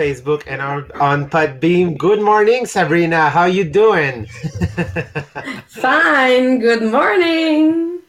Facebook and on, on Podbean. Good morning, Sabrina. How you doing? Fine. Good morning.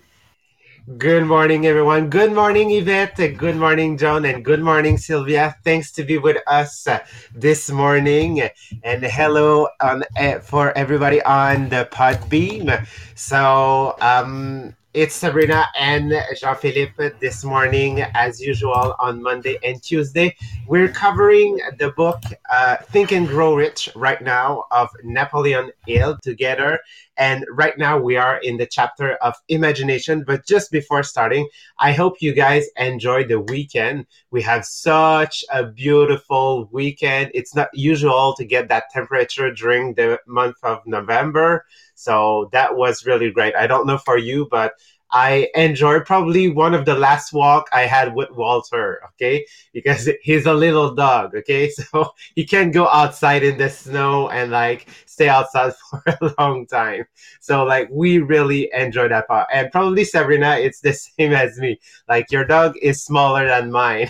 Good morning, everyone. Good morning, Yvette. Good morning, John. And good morning, Sylvia. Thanks to be with us uh, this morning. And hello on uh, for everybody on the Podbean. So, um, it's Sabrina and Jean Philippe this morning, as usual, on Monday and Tuesday. We're covering the book uh, Think and Grow Rich right now of Napoleon Hill together. And right now we are in the chapter of imagination. But just before starting, I hope you guys enjoy the weekend. We have such a beautiful weekend. It's not usual to get that temperature during the month of November. So that was really great. I don't know for you, but I enjoyed probably one of the last walk I had with Walter, okay? Because he's a little dog, okay? So he can't go outside in the snow and like stay outside for a long time. So like we really enjoyed that part. And probably Sabrina, it's the same as me. Like your dog is smaller than mine.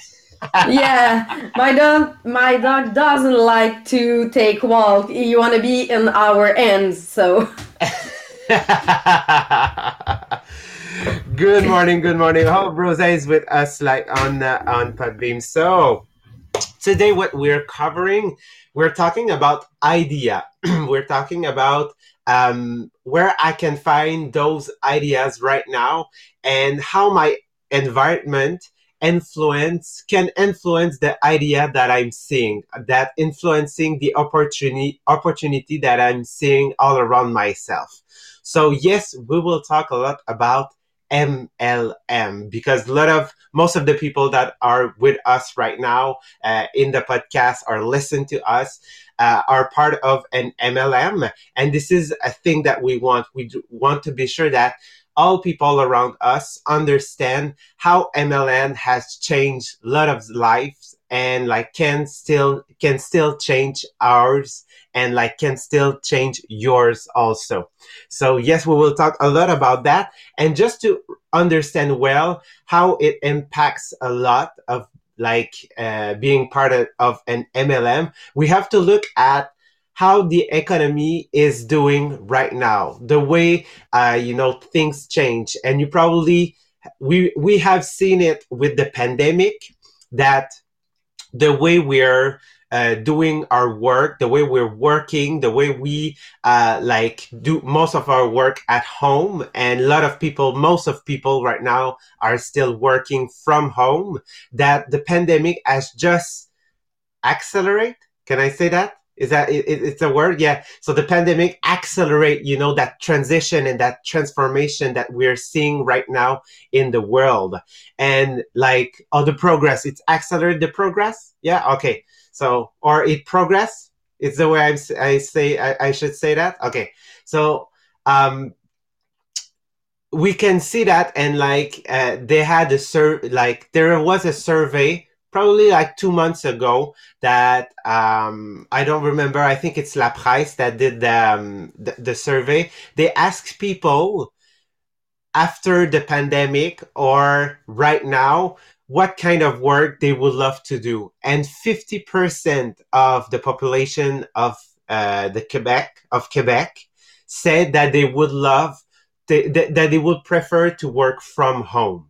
yeah, my dog my dog doesn't like to take walk. You want to be in our ends, so good morning, good morning. Hope Rose is with us like on uh, on Podbean. So today, what we're covering, we're talking about idea. we're talking about um, where I can find those ideas right now and how my environment influence can influence the idea that I'm seeing, that influencing the opportunity opportunity that I'm seeing all around myself. So yes, we will talk a lot about MLM because a lot of most of the people that are with us right now uh, in the podcast or listen to us uh, are part of an MLM, and this is a thing that we want. We want to be sure that all people around us understand how MLM has changed a lot of lives and like can still can still change ours and like can still change yours also. So yes, we will talk a lot about that and just to understand well how it impacts a lot of like uh, being part of, of an MLM, we have to look at how the economy is doing right now, the way uh, you know things change, and you probably we we have seen it with the pandemic that the way we're uh, doing our work, the way we're working, the way we uh, like do most of our work at home, and a lot of people, most of people right now are still working from home. That the pandemic has just accelerate. Can I say that? Is that it, it's a word? Yeah. So the pandemic accelerate, you know, that transition and that transformation that we're seeing right now in the world, and like all the progress, it's accelerate the progress. Yeah. Okay. So, or it progress. It's the way I'm, I say, I, I should say that. Okay. So, um, we can see that and like, uh, they had a sur, like there was a survey probably like two months ago that um, I don't remember. I think it's La Presse that did the, um, the, the survey. They asked people after the pandemic or right now what kind of work they would love to do. And 50% of the population of uh, the Quebec, of Quebec, said that they would love, they, that they would prefer to work from home.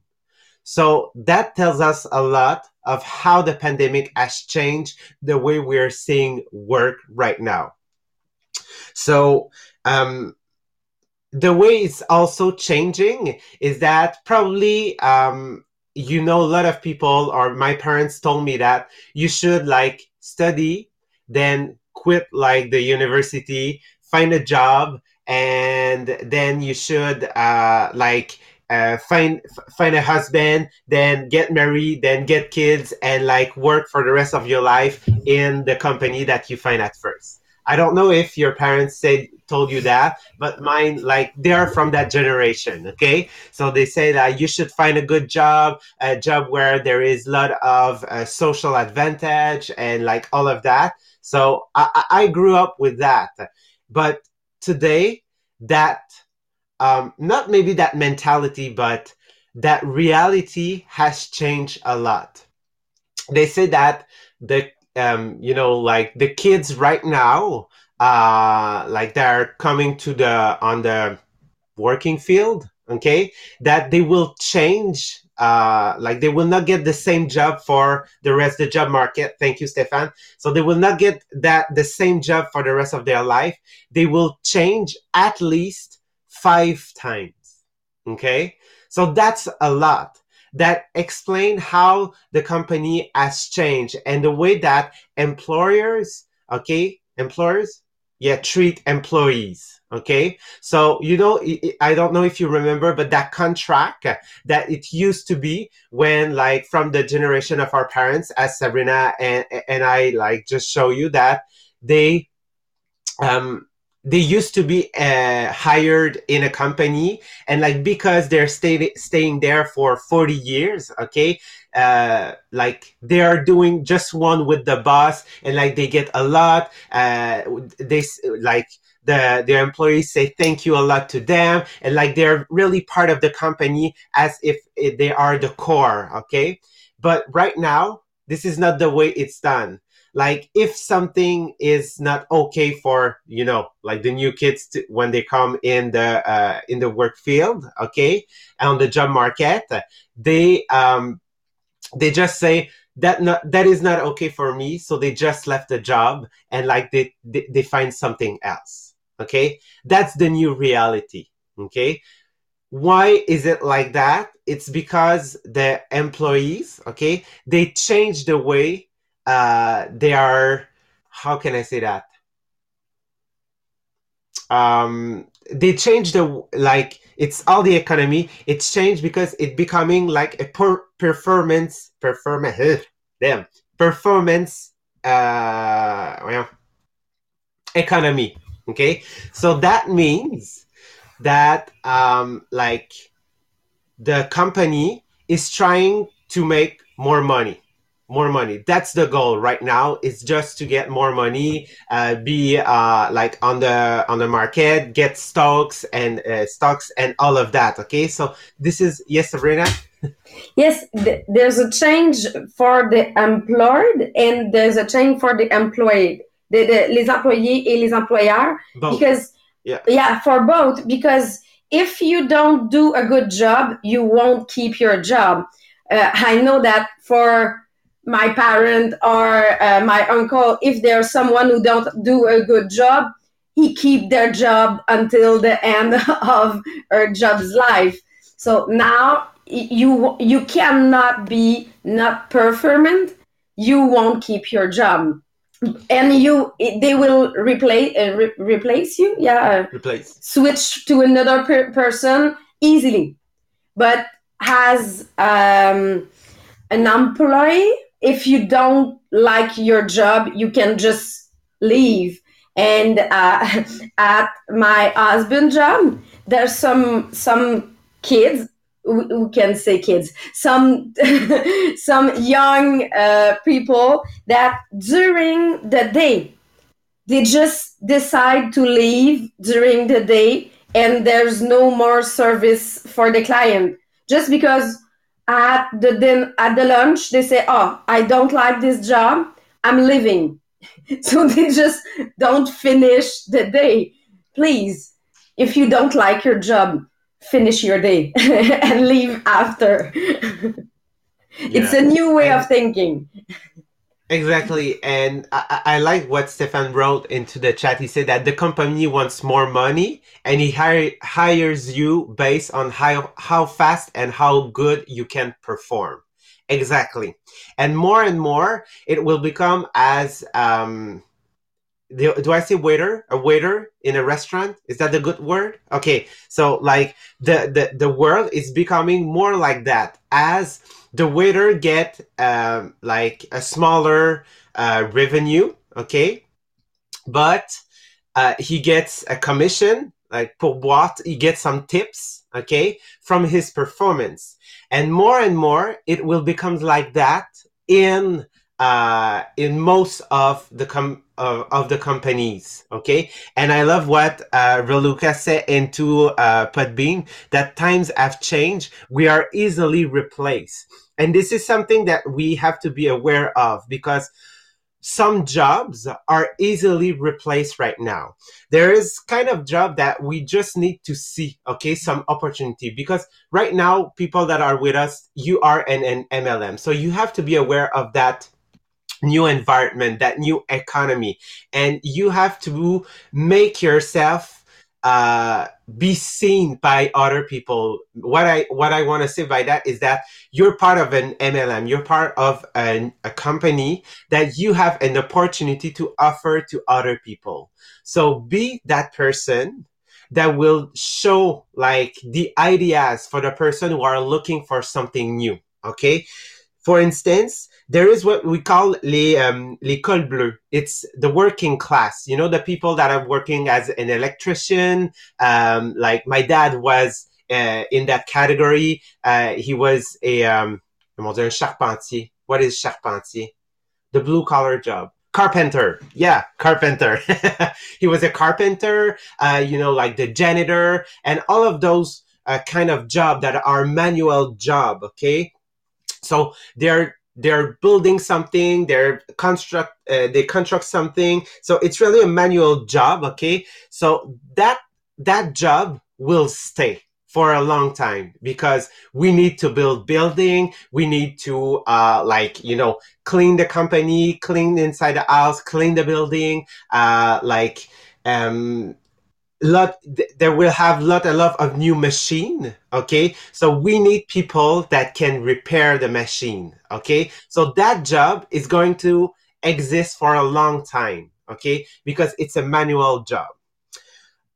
So that tells us a lot of how the pandemic has changed the way we're seeing work right now. So, um, the way it's also changing is that probably um, you know a lot of people or my parents told me that you should like study then quit like the university find a job and then you should uh like uh, find find a husband, then get married, then get kids, and like work for the rest of your life in the company that you find at first. I don't know if your parents said told you that, but mine like they are from that generation. Okay, so they say that you should find a good job, a job where there is a lot of uh, social advantage and like all of that. So I, I grew up with that, but today that um, not maybe that mentality, but that reality has changed a lot. They say that the um, you know, like the kids right now, uh, like they're coming to the on the working field, okay, that they will change. Uh, like they will not get the same job for the rest of the job market. Thank you, Stefan. So they will not get that the same job for the rest of their life. They will change at least five times. Okay, so that's a lot that explain how the company has changed and the way that employers, okay, employers, yeah, treat employees. Okay, so you know, I don't know if you remember, but that contract that it used to be when, like, from the generation of our parents, as Sabrina and and I like just show you that they um they used to be uh, hired in a company and like because they're stay- staying there for 40 years okay uh, like they are doing just one with the boss and like they get a lot uh, they like the their employees say thank you a lot to them and like they're really part of the company as if they are the core okay? But right now this is not the way it's done like if something is not okay for you know like the new kids to, when they come in the uh, in the work field okay on the job market they um they just say that not that is not okay for me so they just left the job and like they they, they find something else okay? That's the new reality okay? Why is it like that? It's because the employees okay they change the way uh, they are how can I say that? Um, they changed the like it's all the economy. It's changed because it becoming like a per- performance performance damn performance uh well, economy. Okay, so that means that um like the company is trying to make more money more money. That's the goal right now it's just to get more money uh, be uh, like on the on the market get stocks and uh, stocks and all of that okay? So this is yes sabrina? Yes th- there's a change for the employed and there's a change for the employed the, the les employés et les employeurs. Both. because yeah. yeah for both because if you don't do a good job you won't keep your job. Uh, i know that for my parent or uh, my uncle if there's someone who don't do a good job he keep their job until the end of her job's life. So now you you cannot be not performant. You won't keep your job. And you they will replace uh, re- replace you? Yeah. Replace. Switch to another per- person easily. But has um, an employee if you don't like your job, you can just leave. And uh, at my husband' job, there's some some kids who can say kids some some young uh, people that during the day they just decide to leave during the day and there's no more service for the client just because at the then at the lunch they say oh i don't like this job. I'm leaving. So they just don't finish the day. Please if you don't like your job finish your day and leave after. Yeah. it's a new way and, of thinking Exactly. And I, I like what Stefan wrote into the chat. He said that the company wants more money and he hire, hires you based on how, how fast and how good you can perform. Exactly. And more and more, it will become as, um, do, do I say waiter? A waiter in a restaurant? Is that a good word? Okay. So like the, the, the world is becoming more like that as the waiter get um, like a smaller uh, revenue, okay, but uh, he gets a commission like for what he gets some tips, okay, from his performance, and more and more it will become like that in uh, in most of the com- of, of the companies. Okay, and I love what uh, Reluca said into uh, Podbean that times have changed. We are easily replaced, and this is something that we have to be aware of because some jobs are easily replaced right now. There is kind of job that we just need to see, okay, some opportunity because right now people that are with us, you are in an MLM. So you have to be aware of that new environment, that new economy, and you have to make yourself uh, be seen by other people. What I what I want to say by that is that you're part of an MLM. You're part of an, a company that you have an opportunity to offer to other people. So be that person that will show like the ideas for the person who are looking for something new. Okay. For instance, there is what we call les, um, les cols bleus. It's the working class, you know, the people that are working as an electrician. Um, like my dad was uh, in that category. Uh, he was a, um, comment un charpentier. What is charpentier? The blue collar job. Carpenter. Yeah, carpenter. he was a carpenter, uh, you know, like the janitor and all of those uh, kind of job that are manual job. Okay. So they're they're building something they're construct uh, they construct something. So it's really a manual job okay? So that that job will stay for a long time because we need to build building we need to uh, like you know clean the company clean inside the house clean the building uh, like um, lot there will have lot a lot of new machine okay? So we need people that can repair the machine okay? So that job is going to exist for a long time okay? Because it's a manual job.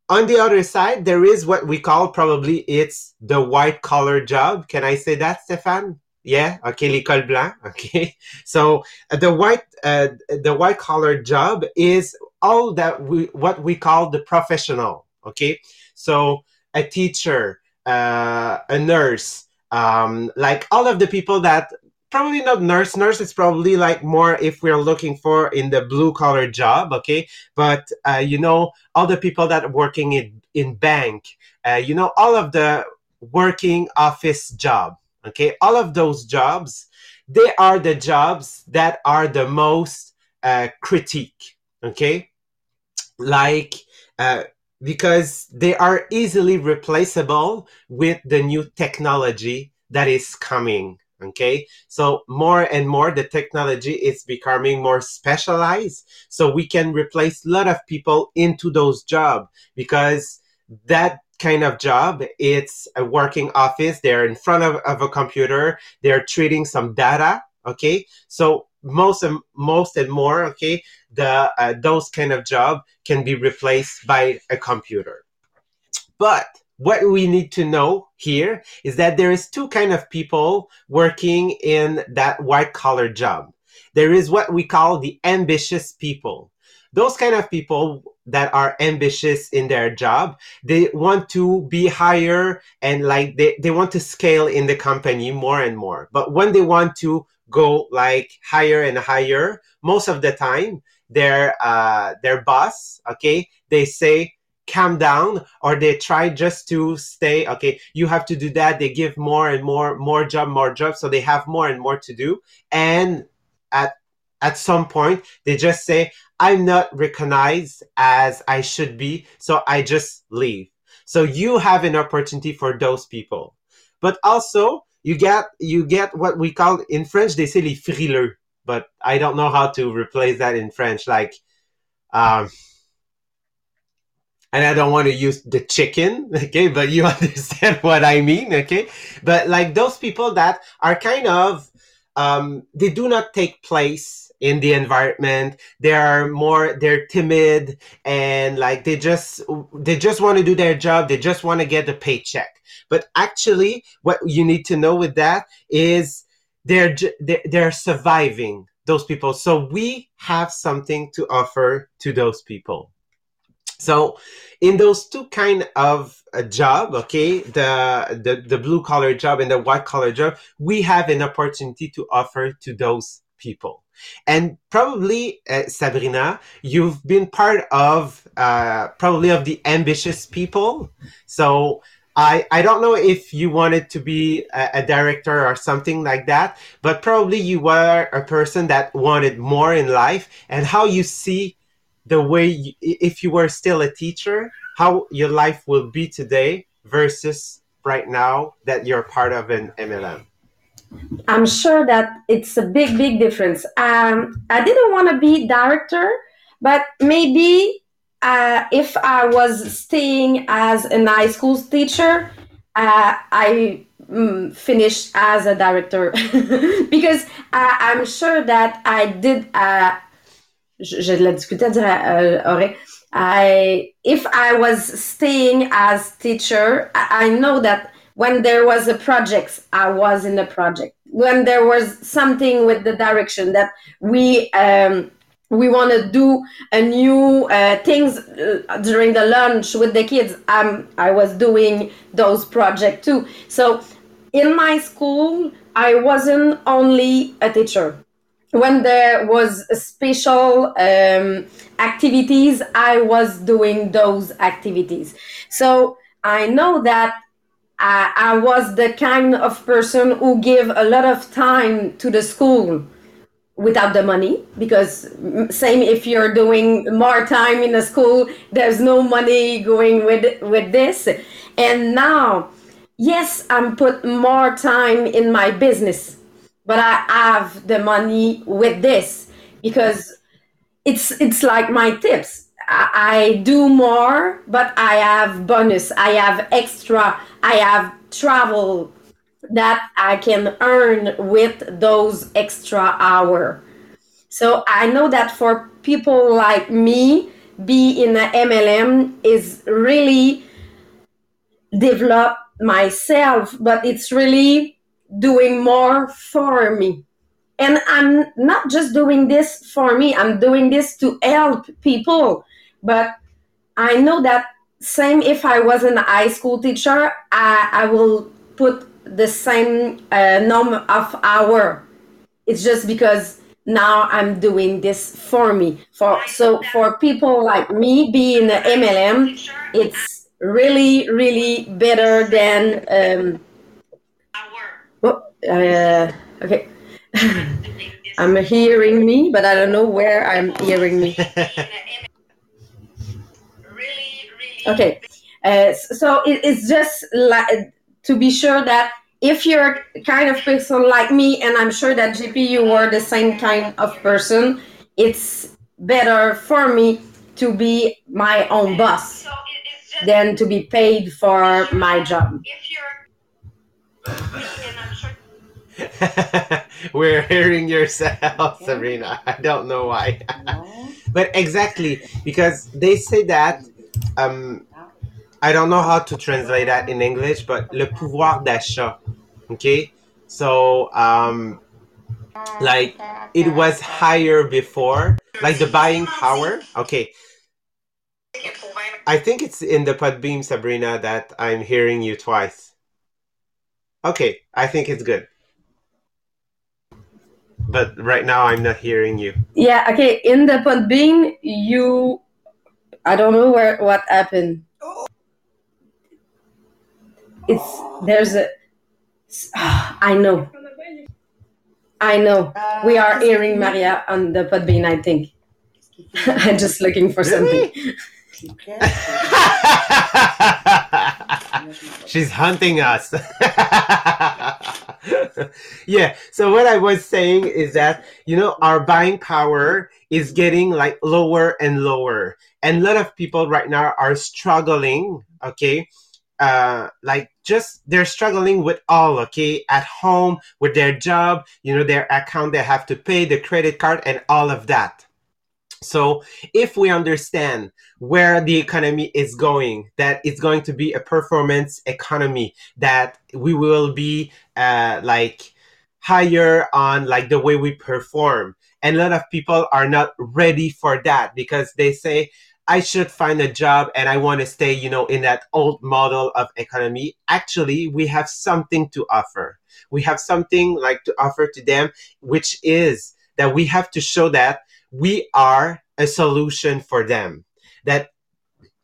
On the other side there is what we call probably it's the white collar job. Can i say that stefan yeah? Okay l'école blanc okay? So uh, the white uh, the white collar job is all that we what we call the professional okay? So a teacher uh, a nurse um, like all of the people that probably not nurse nurse is probably like more if we're looking for in the blue collar job okay? But uh, you know all the people that are working in in bank uh, you know all of the working office job okay? All of those jobs they are the jobs that are the most uh, critique okay like uh, because they are easily replaceable with the new technology that is coming okay? So more and more the technology is becoming more specialized. So we can replace a lot of people into those jobs because that kind of job it's a working office. They're in front of, of a computer. They're treating some data okay? So most and most and more okay the uh, those kind of job can be replaced by a computer. But what we need to know here is that there is two kind of people working in that white collar job. There is what we call the ambitious people. Those kind of people that are ambitious in their job they want to be higher and like they, they want to scale in the company more and more. But when they want to go like higher and higher. Most of the time their uh their boss okay they say calm down or they try just to stay okay? You have to do that. They give more and more more job more job so they have more and more to do. And at at some point they just say i'm not recognized as i should be so i just leave. So you have an opportunity for those people. But also you get you get what we call in french they say les frileux but i don't know how to replace that in french like um and I don't want to use the chicken, okay, but you understand what I mean, okay? But like those people that are kind of, um, they do not take place in the environment. They are more, they're timid and like they just, they just want to do their job. They just want to get the paycheck. But actually, what you need to know with that is they're, they're, surviving those people. So we have something to offer to those people. So in those two kind of a job, okay, the, the, the blue collar job and the white collar job, we have an opportunity to offer to those people. And probably, uh, Sabrina, you've been part of uh, probably of the ambitious people. So I, I don't know if you wanted to be a, a, director or something like that, but probably you were a person that wanted more in life and how you see the way, you, if you were still a teacher, how your life will be today versus right now that you're part of an MLM. I'm sure that it's a big, big difference. Um, I didn't want to be director, but maybe uh, if I was staying as a high school teacher, uh, I mm, finished as a director because I'm sure that I did. Uh, la dire euh, I, if I was staying as teacher, I, I know that when there was a project, I was in the project. When there was something with the direction that we um, we want to do a new uh, things uh, during the lunch with the kids, um, I was doing those projects too. So in my school, I wasn't only a teacher. When there was special um, activities, I was doing those activities. So I know that I, I was the kind of person who give a lot of time to the school without the money because same if you're doing more time in the school there's no money going with with this. And now yes i'm put more time in my business but i have the money with this because it's it's like my tips I do more, but I have bonus. I have extra. I have travel that I can earn with those extra hour. So I know that for people like me, be in the MLM is really develop myself, but it's really doing more for me. And I'm not just doing this for me, I'm doing this to help people but I know that same if I was an high school teacher, I, I will put the same uh, number of hour. It's just because now I'm doing this for me. For so for people like me being an MLM, it's really really better than um, oh, uh, okay. I'm hearing me, but I don't know where I'm hearing me. Okay, uh, so it, it's just like to be sure that if you're kind of person like me, and I'm sure that JP you were the same kind of person, it's better for me to be my own boss than to be paid for my job. We're hearing yourself, Sabrina. I don't know why. but exactly, because they say that um, I don't know how to translate that in English, but le pouvoir d'achat. Okay, so um, like it was higher before, like the buying power. Okay, I think it's in the Podbean, Sabrina, that I'm hearing you twice. Okay, I think it's good. But right now I'm not hearing you. Yeah, okay. In the Podbean, you I don't know where what happened. It's there's a. I know. I know. We are hearing Maria on the Podbean. I think. I'm just looking for something. She's hunting us. yeah. So what I was saying is that, you know, our buying power is getting like lower and lower. And a lot of people right now are struggling, okay? Uh, like just they're struggling with all, okay, at home, with their job, you know, their account they have to pay, the credit card, and all of that. So if we understand where the economy is going, that it's going to be a performance economy, that we will be uh, like higher on like the way we perform. And a lot of people are not ready for that because they say, I should find a job and I want to stay, you know, in that old model of economy. Actually, we have something to offer. We have something like to offer to them, which is that we have to show that we are a solution for them. That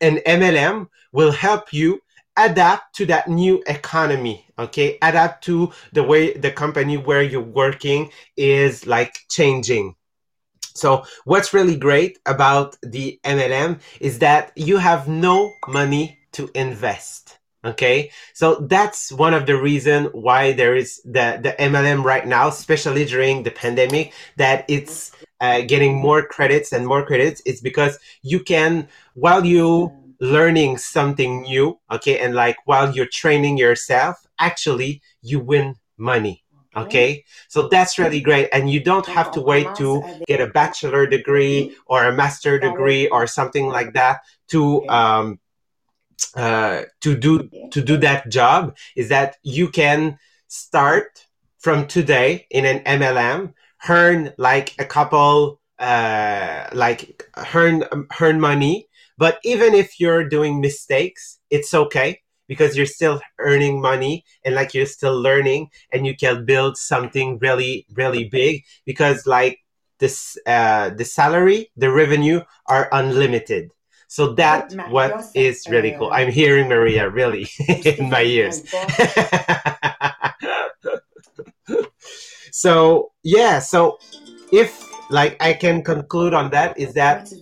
an MLM will help you adapt to that new economy okay? Adapt to the way the company where you're working is like changing. So what's really great about the mlm is that you have no money to invest okay? So that's one of the reason why there is the the mlm right now especially during the pandemic that it's uh, getting more credits and more credits it's because you can while you learning something new okay and like while you're training yourself actually you win money okay. so that's really great and you don't have to wait to get a bachelor degree or a master degree or something like that to um uh to do to do that job is that you can start from today in an mlm earn like a couple uh like earn earn money but even if you're doing mistakes, it's okay because you're still earning money and like you're still learning and you can build something really, really big because like this, uh, the salary, the revenue are unlimited. So that what is really cool. I'm hearing Maria really in my ears. so yeah, so if like I can conclude on that is that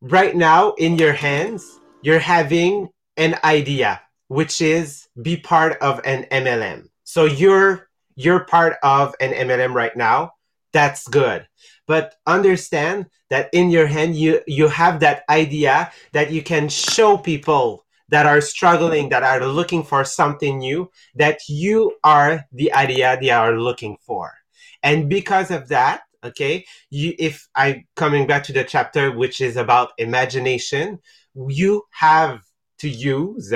right now in your hands, you're having an idea, which is be part of an MLM. So you're you're part of an MLM right now. That's good. But understand that in your hand you you have that idea that you can show people that are struggling, that are looking for something new, that you are the idea they are looking for. And because of that, okay you if I'm coming back to the chapter which is about imagination you have to use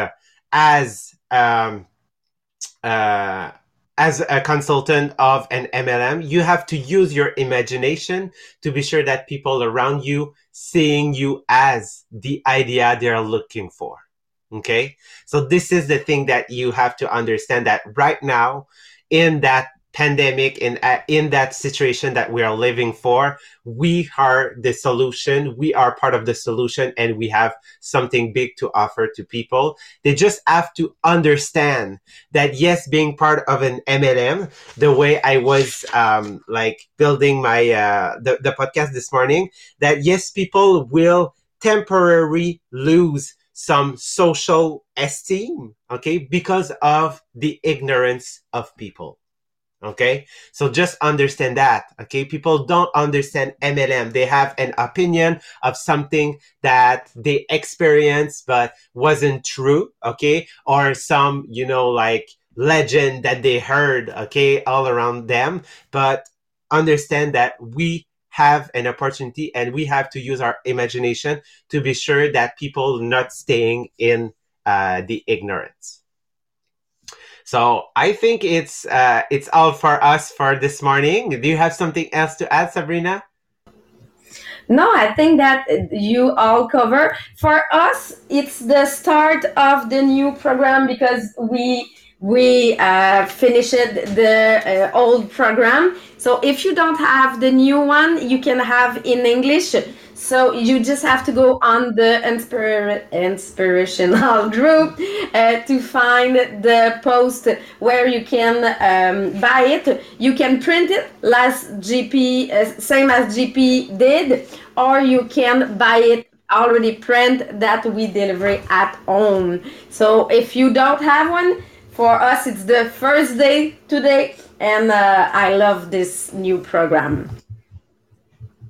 as um uh as a consultant of an MLM, you have to use your imagination to be sure that people around you seeing you as the idea they're looking for. Okay. So this is the thing that you have to understand that right now in that pandemic in uh, in that situation that we are living for we are the solution. We are part of the solution and we have something big to offer to people. They just have to understand that yes being part of an mlm the way i was um, like building my uh, the, the podcast this morning that yes people will temporarily lose some social esteem okay because of the ignorance of people Okay. So just understand that. Okay. People don't understand MLM. They have an opinion of something that they experienced, but wasn't true. Okay. Or some, you know, like legend that they heard. Okay. All around them. But understand that we have an opportunity and we have to use our imagination to be sure that people not staying in uh, the ignorance. So I think it's uh, it's all for us for this morning. Do you have something else to add, Sabrina? No, I think that you all cover. For us, it's the start of the new program because we we uh, finished the uh, old program. So if you don't have the new one, you can have in English. So you just have to go on the inspir- inspirational group uh, to find the post where you can um, buy it. You can print it, last JP, uh, same as JP did, or you can buy it already print that we deliver at home. So if you don't have one, for us it's the first day today, and uh, I love this new program.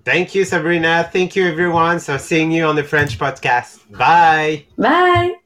Thank you, Sabrina. Thank you, everyone. So, seeing you on the French podcast. Bye. Bye.